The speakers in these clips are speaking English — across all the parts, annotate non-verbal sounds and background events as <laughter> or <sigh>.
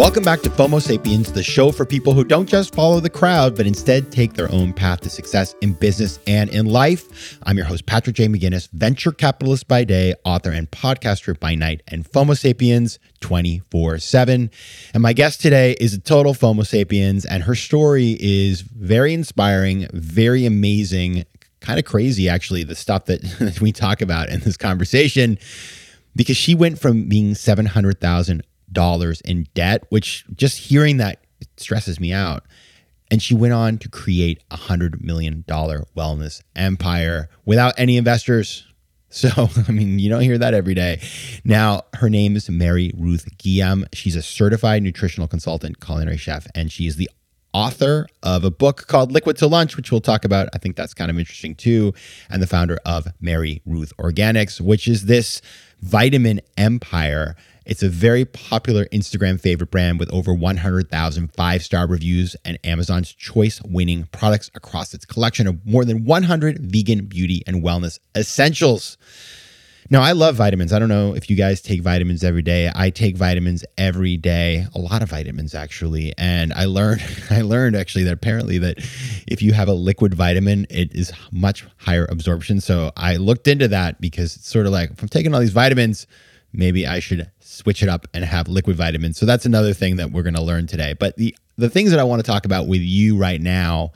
Welcome back to FOMO Sapiens, the show for people who don't just follow the crowd, but instead take their own path to success in business and in life. I'm your host, Patrick J. McGinnis, venture capitalist by day, author and podcaster by night, and FOMO Sapiens 24 7. And my guest today is a total FOMO Sapiens, and her story is very inspiring, very amazing, kind of crazy, actually, the stuff that <laughs> we talk about in this conversation because she went from being 700,000 dollars in debt, which just hearing that stresses me out. And she went on to create a hundred million dollar wellness empire without any investors. <laughs> So, I mean, you don't hear that every day. Now, her name is Mary Ruth Guillaume. She's a certified nutritional consultant, culinary chef, and she is the author of a book called Liquid to Lunch, which we'll talk about. I think that's kind of interesting too. And the founder of MaryRuth Organics, which is this vitamin empire it's a very popular Instagram favorite brand with over 100,000 five star reviews and Amazon's choice winning products across its collection of more than 100 vegan beauty and wellness essentials. Now, I love vitamins. I don't know if you guys take vitamins every day. I take vitamins every day, a lot of vitamins actually. And I learned <laughs> I learned actually that apparently that if you have a liquid vitamin, it is much higher absorption. So I looked into that because it's sort of like if I'm taking all these vitamins, maybe I should switch it up and have liquid vitamins. So that's another thing that we're going to learn today. But the the things that I want to talk about with you right now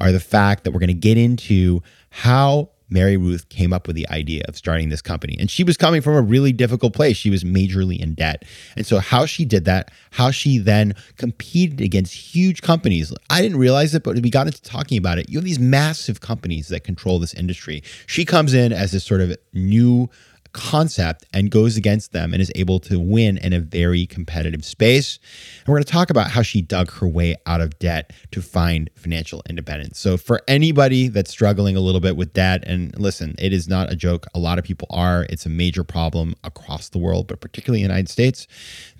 are the fact that we're going to get into how Mary Ruth came up with the idea of starting this company. And she was coming from a really difficult place. She was majorly in debt. And so, how she did that, how she then competed against huge companies. I didn't realize it, but we got into talking about it. You have these massive companies that control this industry. She comes in as this sort of new concept and goes against them and is able to win in a very competitive space. And we're going to talk about how she dug her way out of debt to find financial independence. So, for anybody that's struggling a little bit with debt, and listen, it is not a joke, a lot of people are, it's a major problem across the world, but particularly in the United States,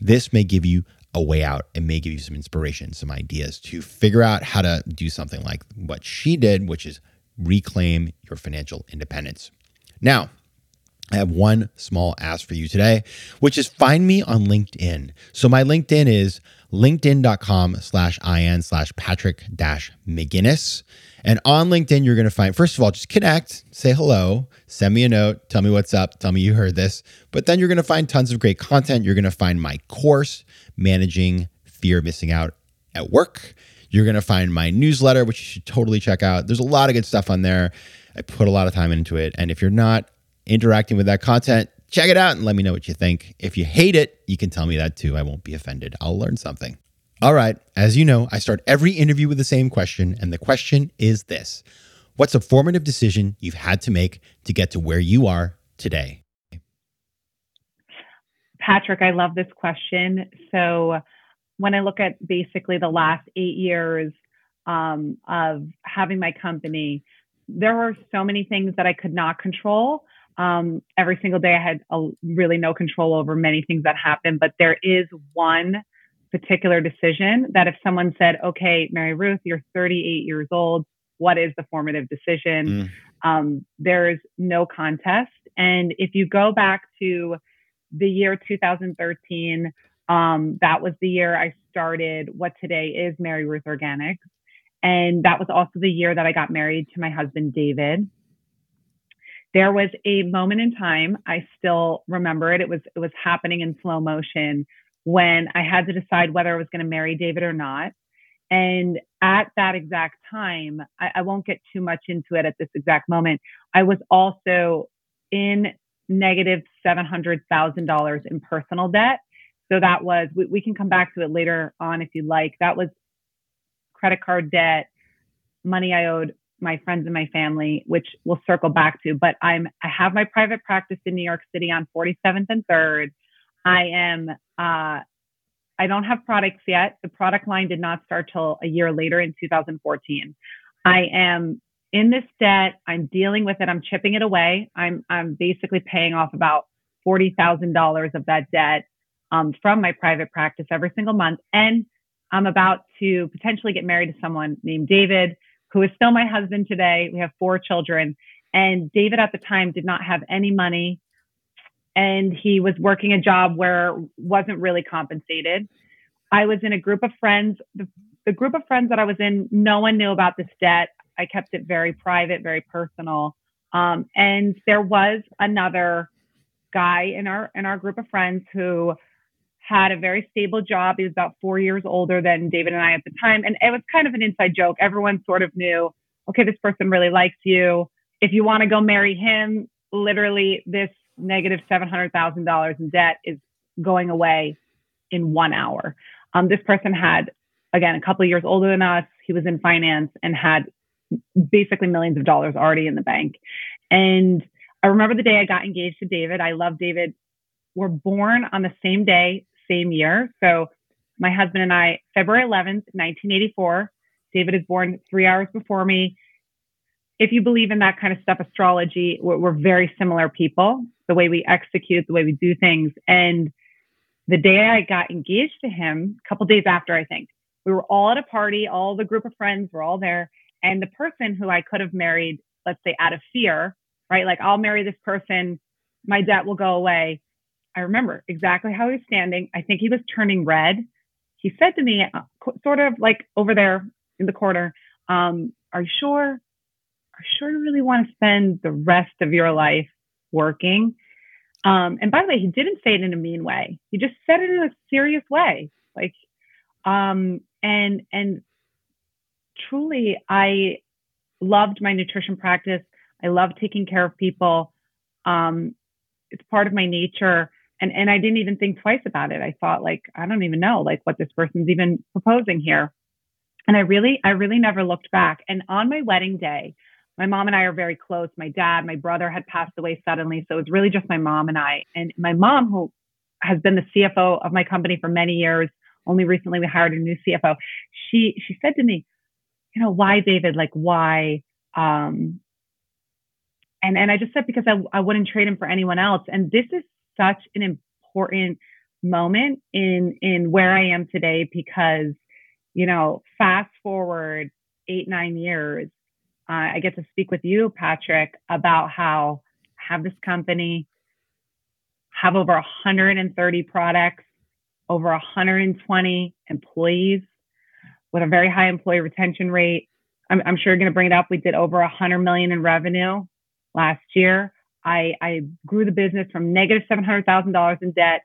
this may give you a way out and may give you some inspiration, some ideas to figure out how to do something like what she did, which is reclaim your financial independence. Now, I have one small ask for you today, which is find me on LinkedIn. So my LinkedIn is linkedin.com slash in slash Patrick dash McGinnis. And on LinkedIn, you're going to find, first of all, just connect, say hello, send me a note, tell me what's up, tell me you heard this. But then you're going to find tons of great content. You're going to find my course, Managing Fear of Missing Out at Work. You're going to find my newsletter, which you should totally check out. There's a lot of good stuff on there. I put a lot of time into it. And if you're not interacting with that content, check it out and let me know what you think. If you hate it, you can tell me that too. I won't be offended. I'll learn something. All right. As you know, I start every interview with the same question. And the question is this What's a formative decision you've had to make to get to where you are today? Patrick, I love this question. So, when I look at basically the last eight years um, of having my company, there were so many things that I could not control. Um, every single day, I had a, really no control over many things that happened, but there is one particular decision that if someone said, okay, Mary Ruth, you're 38 years old, what is the formative decision? Mm. Um, there's no contest. And if you go back to the year 2013, um, that was the year I started what today is MaryRuth Organics. And that was also the year that I got married to my husband, David there was a moment in time i still remember it it was it was happening in slow motion when i had to decide whether i was going to marry david or not. And at that exact time I, I won't get too much into it at this exact moment i was also in negative $700000 in personal debt. So that was we, we can come back to it later on if you like. That was credit card debt money i owed my friends and my family, which we'll circle back to. But I'm I have my private practice in New York City on 47th and 3rd. I am uh, I don't have products yet. The product line did not start till a year later in 2014. I am in this debt. I'm dealing with it. I'm chipping it away. I'm I'm basically paying off about forty thousand dollars of that debt um, from my private practice every single month, and I'm about to potentially get married to someone named David, who is still my husband today. We have four children, and David at the time did not have any money, and he was working a job where wasn't really compensated. I was in a group of friends. The, the group of friends that I was in, no one knew about this debt. I kept it very private, very personal. Um, and there was another guy in our in our group of friends who had a very stable job. He was about four years older than David and I at the time, and it was kind of an inside joke. Everyone sort of knew, okay, this person really likes you. If you want to go marry him, literally this negative negative seven hundred thousand dollars in debt is going away in one hour. Um, this person had again a couple of years older than us. He was in finance and had basically millions of dollars already in the bank. And I remember the day I got engaged to David. I love David. We're born on the same day, same year. So my husband and I, February 11th, 1984. David is born three hours before me. If you believe in that kind of stuff, astrology, we're, we're very similar people, the way we execute, the way we do things. And the day I got engaged to him, a couple days after, I think, we were all at a party, all the group of friends were all there. And the person who I could have married, let's say out of fear, right? Like, I'll marry this person, my debt will go away. I remember exactly how he was standing. I think he was turning red. He said to me, uh, sort of like over there in the corner, um, Are you sure? Are you sure you really want to spend the rest of your life working? Um, and by the way, he didn't say it in a mean way. He just said it in a serious way. Like, um, and and truly, I loved my nutrition practice. I love taking care of people. Um, it's part of my nature. And, and I didn't even think twice about it. I thought like, I don't even know like what this person's even proposing here. And I really, I really never looked back. And on my wedding day, my mom and I are very close. My dad, my brother had passed away suddenly. So it was really just my mom and I. And my mom, who has been the CFO of my company for many years, only recently we hired a new CFO. She she said to me, you know, why David? Like why? Um, and and I just said because I I wouldn't trade him for anyone else. And this is such an important moment in in where I am today because you know fast forward eight nine years uh, I get to speak with you Patrick about how have this company have over 130 products over 120 employees with a very high employee retention rate. I'm, I'm sure you're going to bring it up. We did over 100 million in revenue last year I, I grew the business from negative $700,000 in debt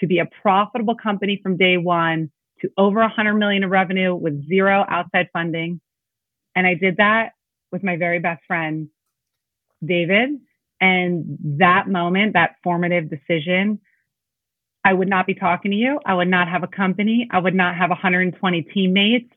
to be a profitable company from day one to over 100 million in revenue with zero outside funding. And I did that with my very best friend, David. And that moment, that formative decision, I would not be talking to you. I would not have a company. I would not have 120 teammates.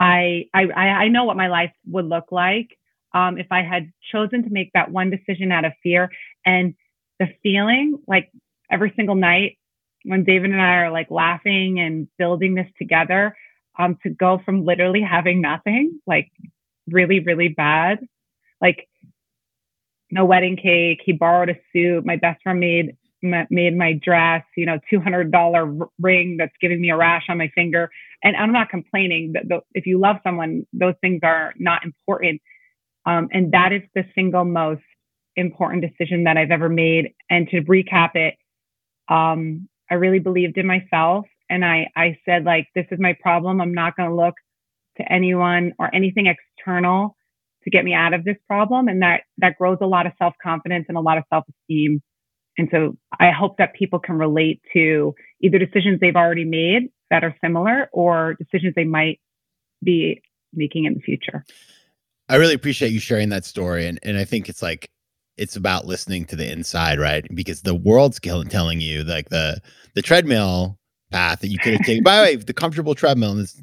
I, I, I know what my life would look like um, if I had chosen to make that one decision out of fear. And the feeling, like every single night when David and I are like laughing and building this together, um, to go from literally having nothing, like really, really bad, like no wedding cake. He borrowed a suit. My best friend made made my dress, you know, $200 ring that's giving me a rash on my finger. And I'm not complaining that if you love someone, those things are not important. Um, and that is the single most important decision that I've ever made. And to recap it, um, I really believed in myself. And I, I said, like, this is my problem. I'm not going to look to anyone or anything external to get me out of this problem. And that, that grows a lot of self confidence and a lot of self esteem. And so I hope that people can relate to either decisions they've already made that are similar or decisions they might be making in the future. I really appreciate you sharing that story. And, and I think it's like, it's about listening to the inside, right? Because the world's telling you like the, the treadmill path that you could have taken, by the way, the comfortable treadmill this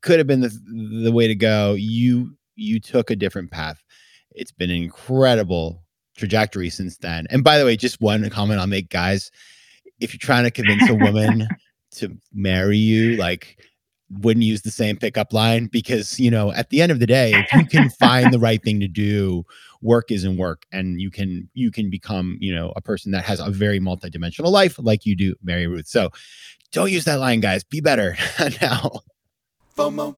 could have been the, the way to go. You, you took a different path. It's been an incredible trajectory since then. And by the way, just one comment I'll make, guys. If you're trying to convince a woman <laughs> to marry you, like wouldn't use the same pickup line because you know at the end of the day if you can find the right thing to do work isn't work and you can you can become you know a person that has a very multidimensional life like you do mary ruth. So don't use that line guys. Be better <laughs> now. FOMO.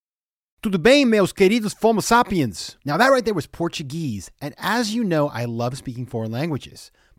Tudo bem, meus queridos Fomo sapiens? Now, that right there was Portuguese, and as you know, I love speaking foreign languages.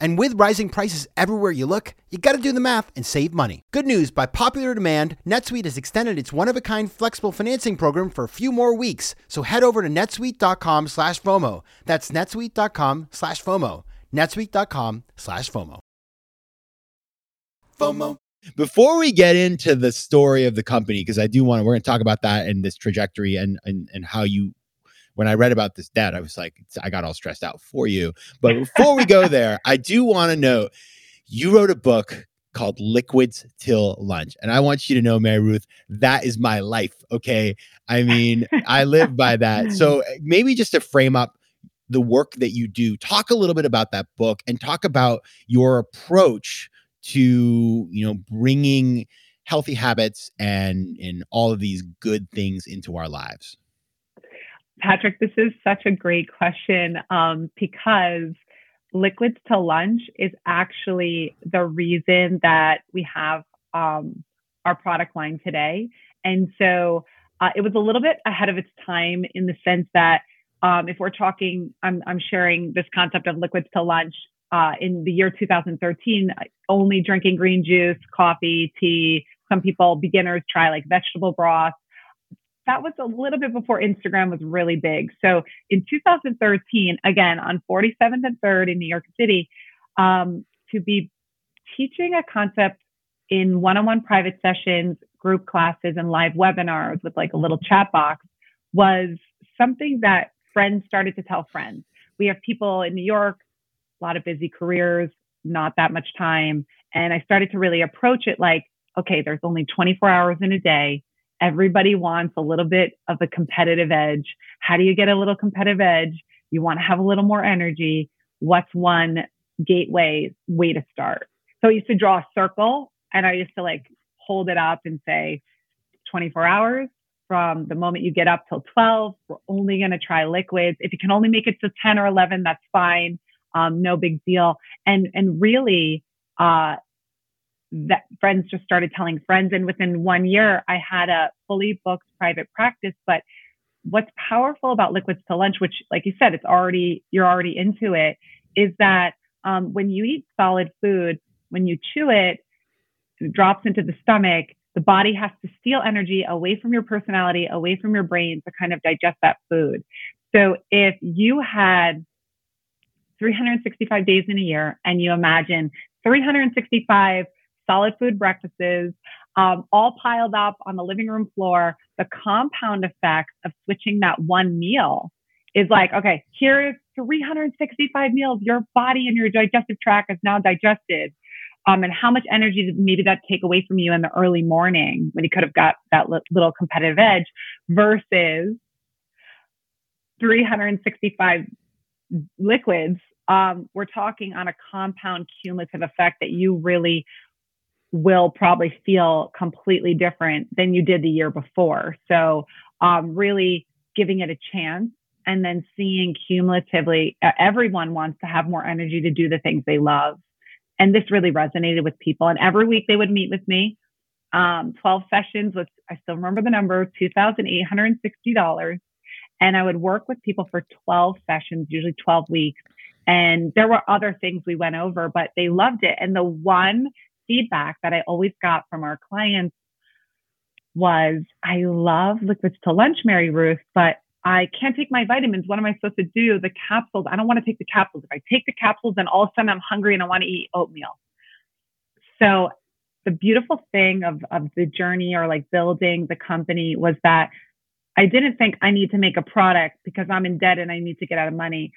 And with rising prices everywhere you look, you gotta do the math and save money. Good news, by popular demand, NetSuite has extended its one-of-a-kind flexible financing program for a few more weeks. So head over to netsuite.com slash FOMO. That's netsuite.com slash FOMO. netsuite.com slash FOMO. FOMO. Before we get into the story of the company, because I do want to, we're going to talk about that and this trajectory and, and and how you when I read about this debt, I was like, I got all stressed out for you. But <laughs> before we go there, I do want to note you wrote a book called Liquids Till Lunch. And I want you to know, Mary Ruth, that is my life. Okay. I mean, I live by that. So <laughs> eh, maybe just to frame up the work that you do, talk a little bit about that book and talk about your approach to, you know, bringing healthy habits and and all of these good things into our lives. Patrick, this is such a great question um, because liquids to lunch is actually the reason that we have um, our product line today. And so uh, it was a little bit ahead of its time in the sense that um, if we're talking, I'm, I'm, sharing this concept of liquids to lunch uh, in the year 2013, only drinking green juice, coffee, tea. Some people, beginners, try like vegetable broth that was a little bit before Instagram was really big. So in 2013, again, on 47th and 3rd in New York City, um, to be teaching a concept in one on one private sessions, group classes, and live webinars with like a little chat box was something that friends started to tell friends. We have people in New York, a lot of busy careers, not that much time. And I started to really approach it like, okay, there's only 24 hours in a day everybody wants a little bit of a competitive edge. How do you get a little competitive edge? You want to have a little more energy. What's one gateway way to start? So I used to draw a circle and I used to like hold it up and say 24 hours from the moment you get up till 12. We're only going to try liquids. If you can only make it to 10 or 11, that's fine. Um, no big deal. And and really, uh, that friends just started telling friends. And within one year, I had a fully booked private practice. But what's powerful about liquids to lunch, which, like you said, it's already, you're already into it, is that um, when you eat solid food, when you chew it, it drops into the stomach, the body has to steal energy away from your personality, away from your brain to kind of digest that food. So if you had 365 days in a year and you imagine 365 solid food breakfasts um, all piled up on the living room floor. The compound effect of switching that one meal is like, okay, here is 365 meals. Your body and your digestive tract is now digested. Um, and how much energy did maybe that take away from you in the early morning when you could have got that little competitive edge versus 365 liquids um, we're talking on a compound cumulative effect that you really will probably feel completely different than you did the year before. So, um, really giving it a chance and then seeing cumulatively, everyone wants to have more energy to do the things they love. And this really resonated with people. And every week they would meet with me. Um, 12 sessions with, I still remember the number, $2,860. And I would work with people for 12 sessions, usually 12 weeks. And there were other things we went over, but they loved it. And the one feedback that I always got from our clients was, I love liquids to lunch, Mary Ruth, but I can't take my vitamins. What am I supposed to do? The capsules. I don't want to take the capsules. If I take the capsules, then all of a sudden I'm hungry and I want to eat oatmeal. So the beautiful thing of, of the journey or like building the company was that I didn't think I need to make a product because I'm in debt and I need to get out of money.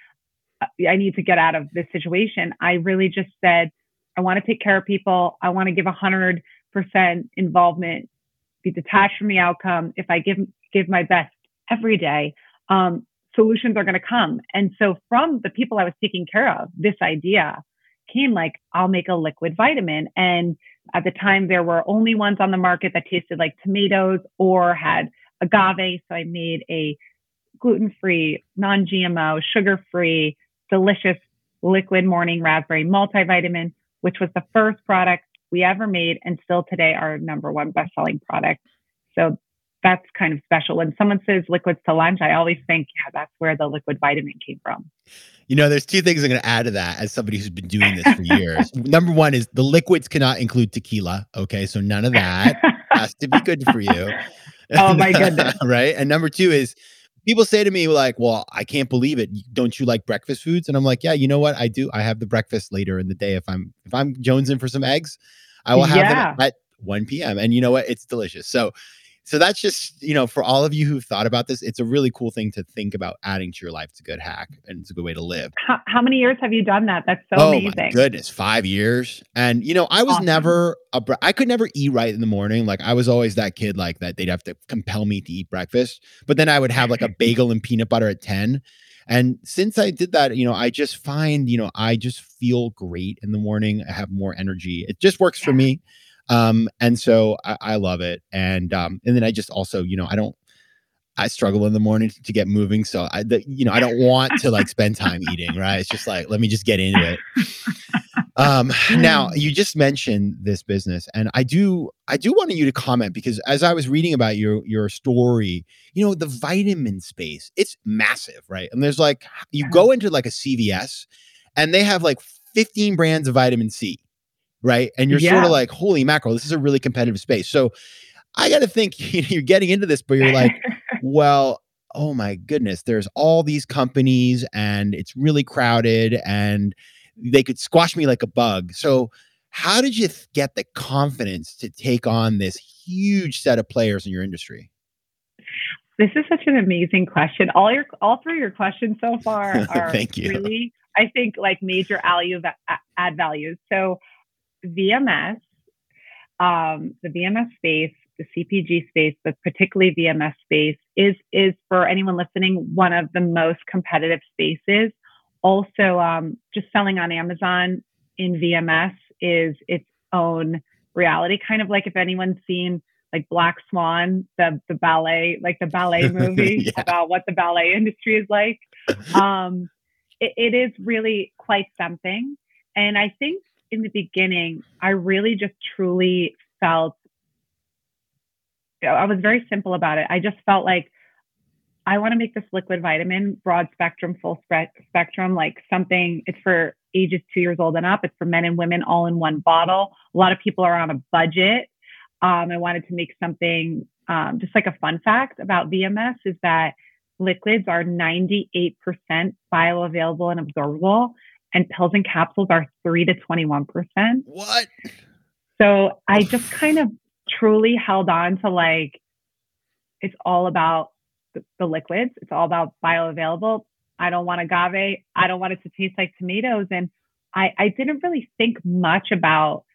Uh, I need to get out of this situation. I really just said, I want to take care of people. I want to give hundred percent involvement, be detached from the outcome. If I give give my best every day, um, solutions are going to come. And so from the people I was taking care of, this idea came like, I'll make a liquid vitamin. And at the time, there were only ones on the market that tasted like tomatoes or had agave. So I made a gluten free, non GMO, sugar free, delicious liquid morning raspberry multivitamin, which was the first product we ever made and still today our number one best selling product. So that's kind of special. When someone says liquids to lunch, I always think, yeah, that's where the liquid vitamin came from. You know, there's two things I'm going to add to that as somebody who's been doing this for years. <laughs> Number one is the liquids cannot include tequila. Okay. So none of that <laughs> has to be good for you. Oh, my <laughs> goodness. right. And number two is people say to me like well i can't believe it. Don't you like breakfast foods? And i'm like yeah you know what? I do. I have the breakfast later in the day if i'm if i'm jonesing for some eggs. I will have yeah. them at 1 p.m and you know what? It's delicious. So so that's just you know for all of you who've thought about this it's a really cool thing to think about adding to your life. It's a good hack and it's a good way to live. How, how many years have you done that? That's so oh, amazing. my goodness five years? And you know i was awesome. never a i could never eat right in the morning. Like i was always that kid like that they'd have to compel me to eat breakfast. But then i would have like a <laughs> bagel and peanut butter at 10 and since i did that you know i just find you know i just feel great in the morning. I have more energy. It just works yeah. for me um, and so I, I love it. And um, and then I just also, you know, I don't I struggle in the morning to get moving. So I, the, you know, I don't want to like spend time eating, right? It's just like, let me just get into it. <laughs> Um, now you just mentioned this business and I do, I do want you to comment because as I was reading about your, your story, you know, the vitamin space, it's massive, right? And there's like, you go into like a CVS and they have like 15 brands of vitamin C right? And you're yeah. sort of like, holy mackerel, this is a really competitive space. So I got to think <laughs> you know, you're getting into this, but you're like, <laughs> well, oh my goodness, there's all these companies and it's really crowded and they could squash me like a bug. So, how did you th- get the confidence to take on this huge set of players in your industry? This is such an amazing question. All your all three of your questions so far <laughs> are Thank you. really, I think, like major value add values. So VMS, um, the VMS space, the CPG space, but particularly VMS space, is is for anyone listening one of the most competitive spaces. Also, um, just selling on Amazon in VMS is its own reality. Kind of like if anyone's seen like Black Swan, the the ballet, like the ballet <laughs> movie yeah. about what the ballet industry is like. <laughs> Um, it, it is really quite something. And I think in the beginning, I really just truly felt I was very simple about it. I just felt like I want to make this liquid vitamin broad spectrum, full spe- spectrum, like something it's for ages two years old and up. It's for men and women all in one bottle. A lot of people are on a budget. Um, I wanted to make something um, just like a fun fact about VMS is that liquids are 98% bioavailable and absorbable and pills and capsules are 3 to 21%. What? So I just kind of truly held on to like it's all about the, the liquids. It's all about bioavailable. I don't want agave. I don't want it to taste like tomatoes. And I, I didn't really think much about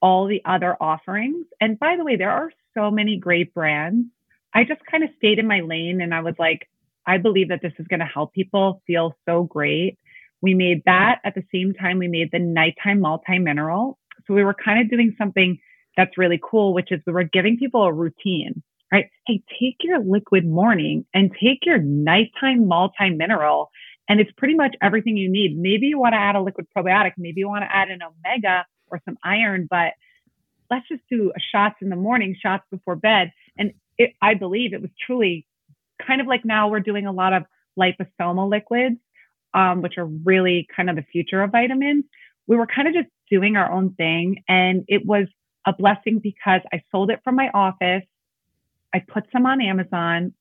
all the other offerings. And by the way, there are so many great brands. I just kind of stayed in my lane and I was like, I believe that this is going to help people feel so great. We made that at the same time we made the nighttime multi mineral. So we were kind of doing something that's really cool, which is we were giving people a routine right? Hey, take your liquid morning and take your nighttime multi mineral. And it's pretty much everything you need. Maybe you want to add a liquid probiotic. Maybe you want to add an omega or some iron, but let's just do shots in the morning, shots before bed. And it, I believe it was truly kind of like now we're doing a lot of liposomal liquids, um, which are really kind of the future of vitamins. We were kind of just doing our own thing. And it was a blessing because I sold it from my office. I put some on Amazon.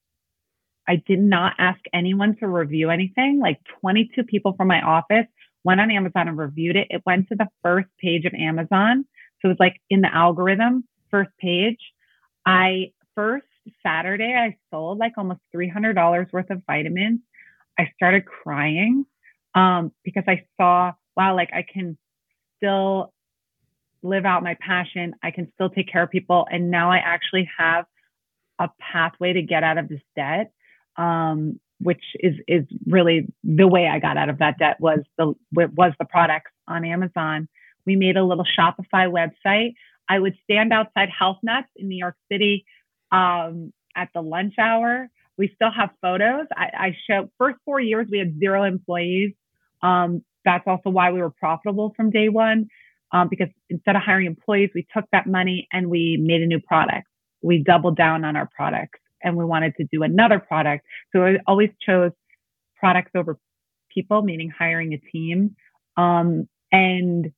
I did not ask anyone to review anything. Like 22 people from my office went on Amazon and reviewed it. It went to the first page of Amazon. So it was like in the algorithm, first page. I first Saturday, I sold like almost $300 worth of vitamins. I started crying um, because I saw, wow, like I can still live out my passion. I can still take care of people. And now I actually have a pathway to get out of this debt, um, which is is really the way I got out of that debt was the was the products on Amazon. We made a little Shopify website. I would stand outside Health Nuts in New York City um, at the lunch hour. We still have photos. I, I show first four years we had zero employees. Um, that's also why we were profitable from day one. Um, because instead of hiring employees, we took that money and we made a new product we doubled down on our products and we wanted to do another product. So I always chose products over people, meaning hiring a team. Um, and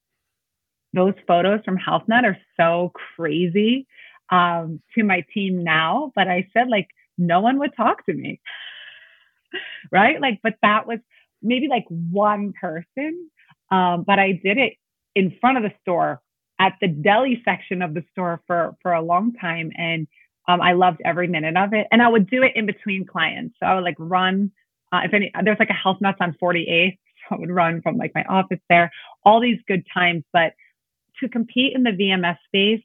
those photos from Health Nuts are so crazy um, to my team now. But I said, like, no one would talk to me. right? Like, but that was maybe like one person. Um, but I did it in front of the store at the deli section of the store for for a long time and um, I loved every minute of it. And I would do it in between clients. So I would like run, uh, if any, there's like a health nuts on 48th. <laughs> So I would run from like my office there, all these good times. But to compete in the VMS space,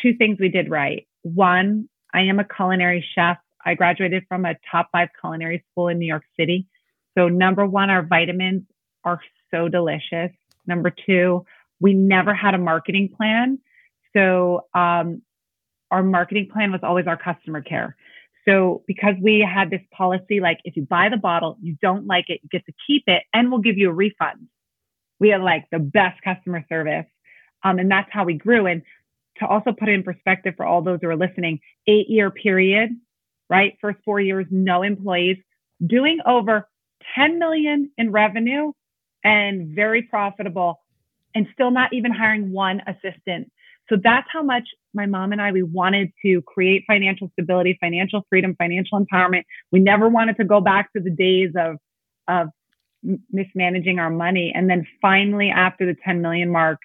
two things we did right. One, I am a culinary chef. I graduated from a top five culinary school in New York City. So number one, our vitamins are so delicious. Number two, we never had a marketing plan. So um, our marketing plan was always our customer care. So because we had this policy, like if you buy the bottle, you don't like it, you get to keep it, and we'll give you a refund. We had like the best customer service, um, and that's how we grew. And to also put in perspective for all those who are listening, eight year period, right? First four years, no employees, doing over 10 million in revenue and very profitable and still not even hiring one assistant. So that's how much my mom and I we wanted to create financial stability, financial freedom, financial empowerment. We never wanted to go back to the days of of mismanaging our money. And then finally, after the 10 million mark,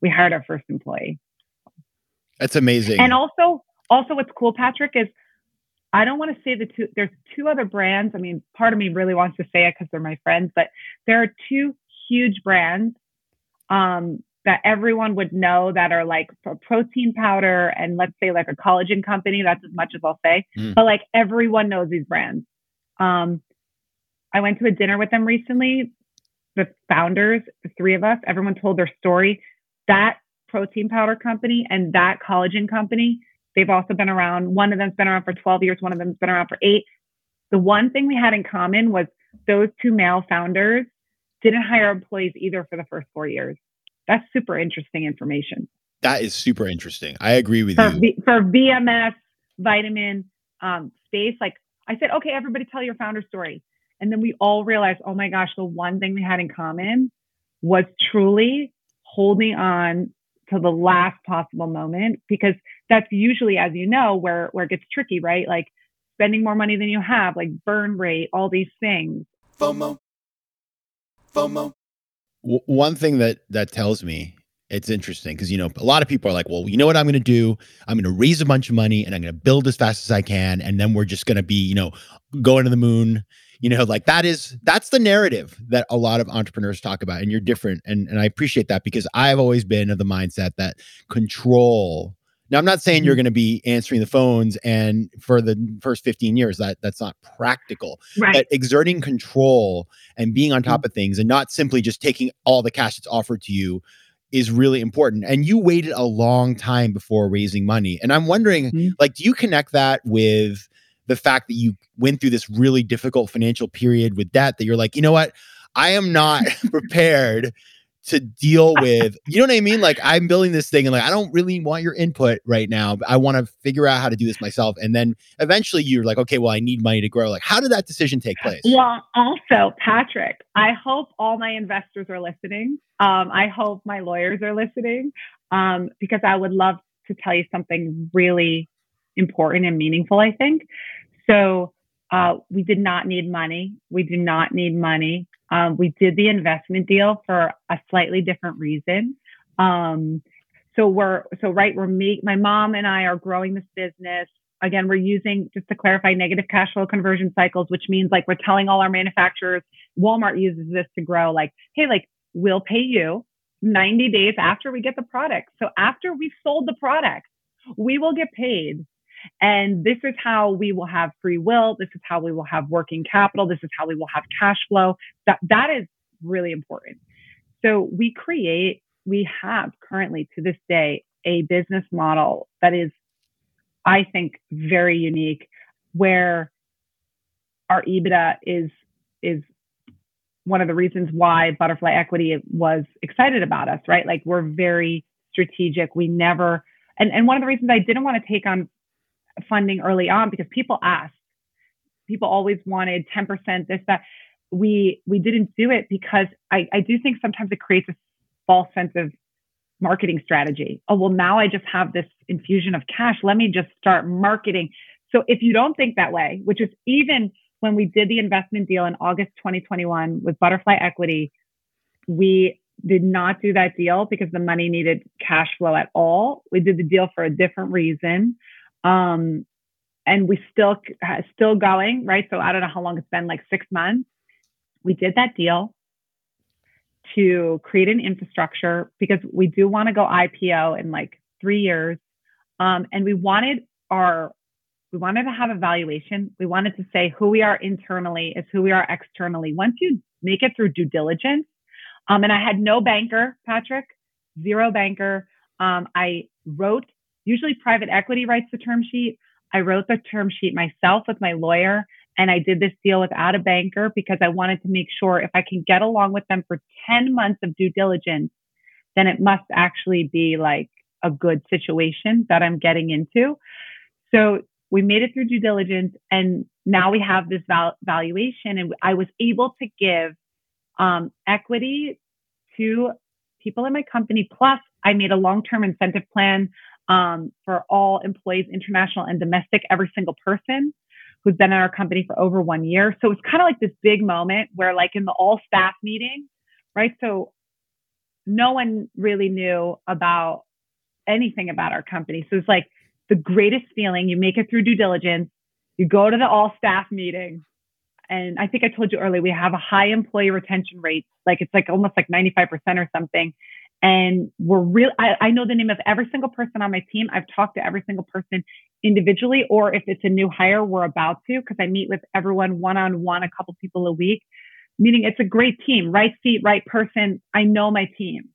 we hired our first employee. That's amazing. And also, also what's cool, Patrick, is I don't want to say the two. There's two other brands. I mean, part of me really wants to say it because they're my friends, but there are two huge brands um, that everyone would know that are like a protein powder and let's say like a collagen company. That's as much as I'll say. Mm. But like everyone knows these brands. Um, I went to a dinner with them recently. The founders, the three of us, everyone told their story. That protein powder company and that collagen company, they've also been around. One of them's been around for 12 years, one of them's been around for eight. The one thing we had in common was those two male founders didn't hire employees either for the first four years. That's super interesting information. That is super interesting. I agree with for you. V- for VMS vitamin um, space, like I said, okay, everybody tell your founder story. And then we all realized, oh my gosh, the one thing we had in common was truly holding on to the last possible moment because that's usually, as you know, where where it gets tricky, right? Like spending more money than you have, like burn rate, all these things. FOMO. FOMO. W- one thing that that tells me It's interesting because you know a lot of people are like, well, you know what I'm going to do? I'm going to raise a bunch of money and I'm going to build as fast as I can, and then we're just going to be, you know, going to the moon. You know, like that is that's the narrative that a lot of entrepreneurs talk about, and you're different, and and I appreciate that because I've always been of the mindset that control. Now, I'm not saying you're Mhm. going to be answering the phones and for the first 15 years that that's not practical Right. but exerting control and being on top of things and not simply just taking all the cash that's offered to you is really important. And you waited a long time before raising money. And I'm wondering, Mhm. like, do you connect that with the fact that you went through this really difficult financial period with debt that you're like, you know what? I am not <laughs> prepared to deal with, you know what I mean? Like, I'm building this thing and like, I don't really want your input right now. I want to figure out how to do this myself. And then eventually you're like, okay, well, I need money to grow. Like, how did that decision take place? Well, also, Patrick, I hope all my investors are listening. Um, I hope my lawyers are listening um, because I would love to tell you something really important and meaningful, I think. So, uh, we did not need money. We do not need money. Um, we did the investment deal for a slightly different reason. Um, so we're so right. We're me. my mom and I are growing this business again, we're using, just to clarify, negative cash flow conversion cycles, which means like we're telling all our manufacturers, Walmart uses this to grow, like, hey, like, we'll pay you 90 days after we get the product. So after we've sold the product, we will get paid. And this is how we will have free will. This is how we will have working capital. This is how we will have cash flow. That that is really important. So we create, we have currently to this day a business model that is I think very unique where our EBITDA is is one of the reasons why Butterfly Equity was excited about us, right? Like we're very strategic. We never and, and one of the reasons I didn't want to take on funding early on because people asked. People always wanted 10%, this, that. We we didn't do it because I, I do think sometimes it creates a false sense of marketing strategy. Oh, well, now I just have this infusion of cash. Let me just start marketing. So if you don't think that way, which is even when we did the investment deal in August 2021 with Butterfly Equity, we did not do that deal because the money needed cash flow at all. We did the deal for a different reason. Um, and we still still going, right? So I don't know how long it's been, like six months. We did that deal to create an infrastructure because we do want to go IPO in like three years. Um, and we wanted our, we wanted to have a valuation. We wanted to say who we are internally is who we are externally. Once you make it through due diligence, um, and I had no banker, Patrick, zero banker. Um, I wrote, usually private equity writes the term sheet. I wrote the term sheet myself with my lawyer. And I did this deal without a banker because I wanted to make sure if I can get along with them for 10 months of due diligence, then it must actually be like a good situation that I'm getting into. So we made it through due diligence and now we have this val- valuation and I was able to give um, equity to people in my company. Plus I made a long-term incentive plan um, for all employees, international and domestic, every single person who's been in our company for over one year. So it's kind of like this big moment where, like, in the all staff meeting, right? So no one really knew about anything about our company. So it's like the greatest feeling. You make it through due diligence, you go to the all staff meeting. And I think I told you earlier, we have a high employee retention rate. Like it's like almost like 95% or something. And we're real, I, I know the name of every single person on my team. I've talked to every single person individually, or if it's a new hire, we're about to, because I meet with everyone one on one, a couple people a week. Meaning it's a great team, right seat, right person. I know my team.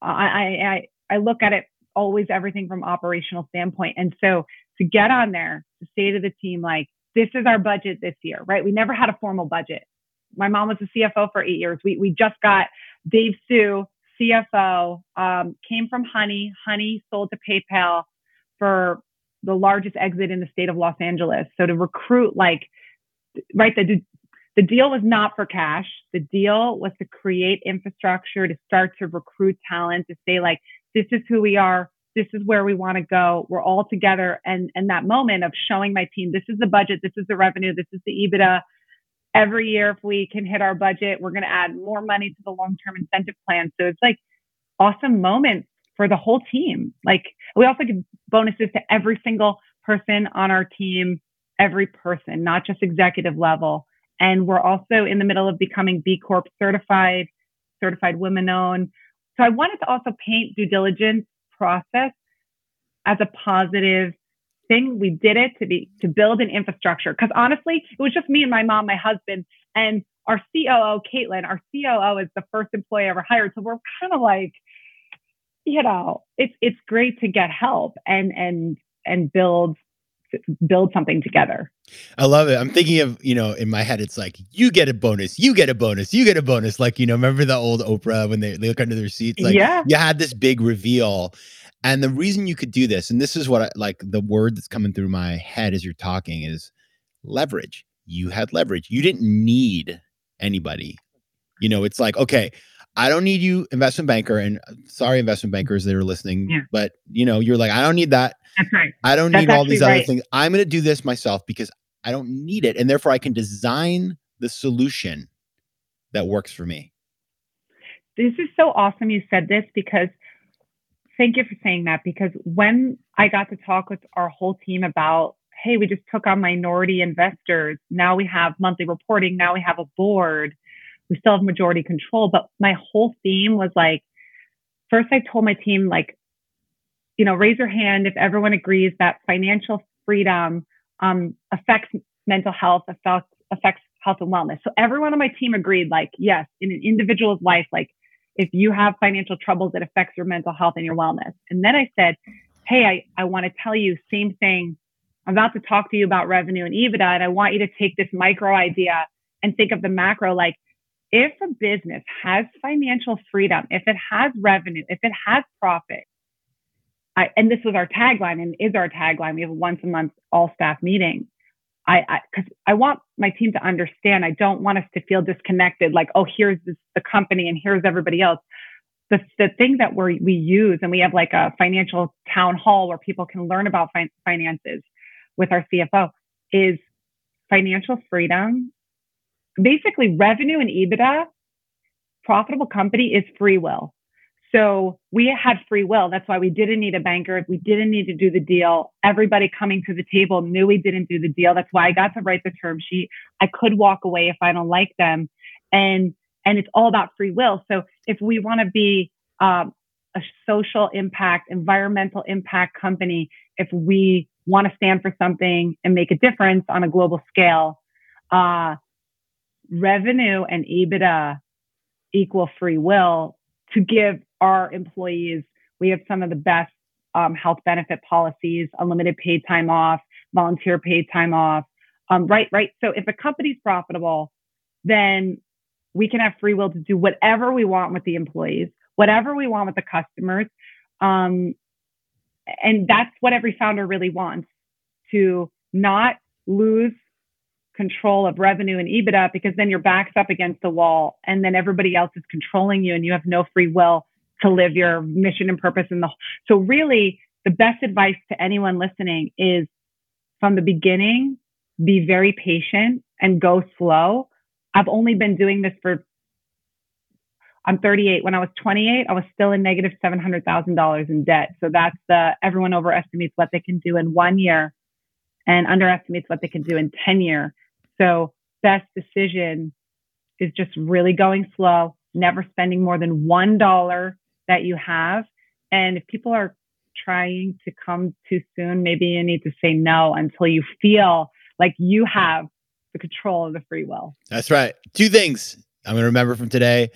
I, I, I look at it always everything from operational standpoint. And so to get on there, to say to the team, like, this is our budget this year, right? We never had a formal budget. My mom was the CFO for eight years. We, we just got Dave Sue, CFO, um, came from Honey. Honey sold to PayPal for the largest exit in the state of Los Angeles. So to recruit, like, right, the, the deal was not for cash. The deal was to create infrastructure, to start to recruit talent, to say, like, this is who we are. This is where we want to go. We're all together. And, and that moment of showing my team, this is the budget, this is the revenue, this is the EBITDA. Every year, if we can hit our budget, we're going to add more money to the long term incentive plan. So it's like awesome moments for the whole team. Like we also give bonuses to every single person on our team, every person, not just executive level. And we're also in the middle of becoming B Corp certified, certified women owned. So I wanted to also paint due diligence process as a positive thing. We did it to be to build an infrastructure. Because honestly, it was just me and my mom, my husband, and our COO, Caitlin. Our COO is the first employee I ever hired. So we're kind of like, you know, it's it's great to get help and and and build build something together. I love it. I'm thinking of, you know, in my head, it's like, you get a bonus, you get a bonus, you get a bonus. Like, you know, remember the old Oprah when they, they look under their seats? Like, yeah. you had this big reveal. And the reason you could do this, and this is what I like the word that's coming through my head as you're talking is leverage. You had leverage. You didn't need anybody. You know, it's like, okay, I don't need you, investment banker. And uh, sorry, investment bankers that are listening, Yeah. but you know, you're like, I don't need that. That's right. I don't That's need all these actually other things. I'm going to do this myself because I don't need it. And therefore, I can design the solution that works for me. this is so awesome you said this because thank you for saying that because when I got to talk with our whole team about, hey, we just took on minority investors. Now we have monthly reporting. Now we have a board. We still have majority control. But my whole theme was like, first I told my team, like, you know, raise your hand if everyone agrees that financial freedom um, affects mental health, affects affects health and wellness. So everyone on my team agreed, like, yes, in an individual's life, like if you have financial troubles, it affects your mental health and your wellness. And then I said, hey, I, I want to tell you same thing. I'm about to talk to you about revenue and EBITDA, and I want you to take this micro idea and think of the macro like if a business has financial freedom, if it has revenue, if it has profit, I, and this was our tagline and is our tagline. We have a once a month all staff meeting. I because I, I, want my team to understand. I don't want us to feel disconnected. Like, oh, here's this, the company and here's everybody else. The the thing that we we use and we have like a financial town hall where people can learn about fin- finances with our CFO is financial freedom. Basically, revenue and EBITDA, profitable company is free will. So we had free will. That's why we didn't need a banker. We didn't need to do the deal. Everybody coming to the table knew we didn't do the deal. That's why I got to write the term sheet. I could walk away if I don't like them. And and it's all about free will. So if we want to be um, a social impact, environmental impact company, if we want to stand for something and make a difference on a global scale, uh, revenue and EBITDA equal free will to give our employees. We have some of the best um, health benefit policies, unlimited paid time off, volunteer paid time off. Um, right, right. So if a company's profitable, then we can have free will to do whatever we want with the employees, whatever we want with the customers. Um, and that's what every founder really wants to not lose control of revenue and EBITDA because then your back's up against the wall and then everybody else is controlling you and you have no free will to live your mission and purpose in the so really the best advice to anyone listening is from the beginning be very patient and go slow. I've only been doing this for i'm 38 when i was 28 i was still in negative $700000 in debt. So that's the everyone overestimates what they can do in one year and underestimates what they can do in 10 years so best decision is just really going slow never spending more than one dollar that you have. And if people are trying to come too soon, maybe you need to say no until you feel like you have the control of the free will. That's right. Two things I'm going to remember from today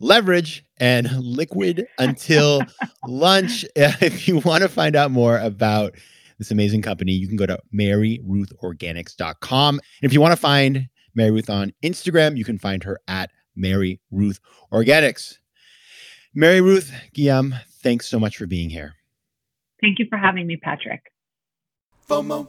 leverage and liquid until <laughs> lunch. <laughs> If you want to find out more about this amazing company, you can go to maryruthorganics.com. And if you want to find Mary Ruth on Instagram, you can find her at Mary Ruth Organics. Mary Ruth Ghiyam, thanks so much for being here. Thank you for having me, Patrick. FOMO.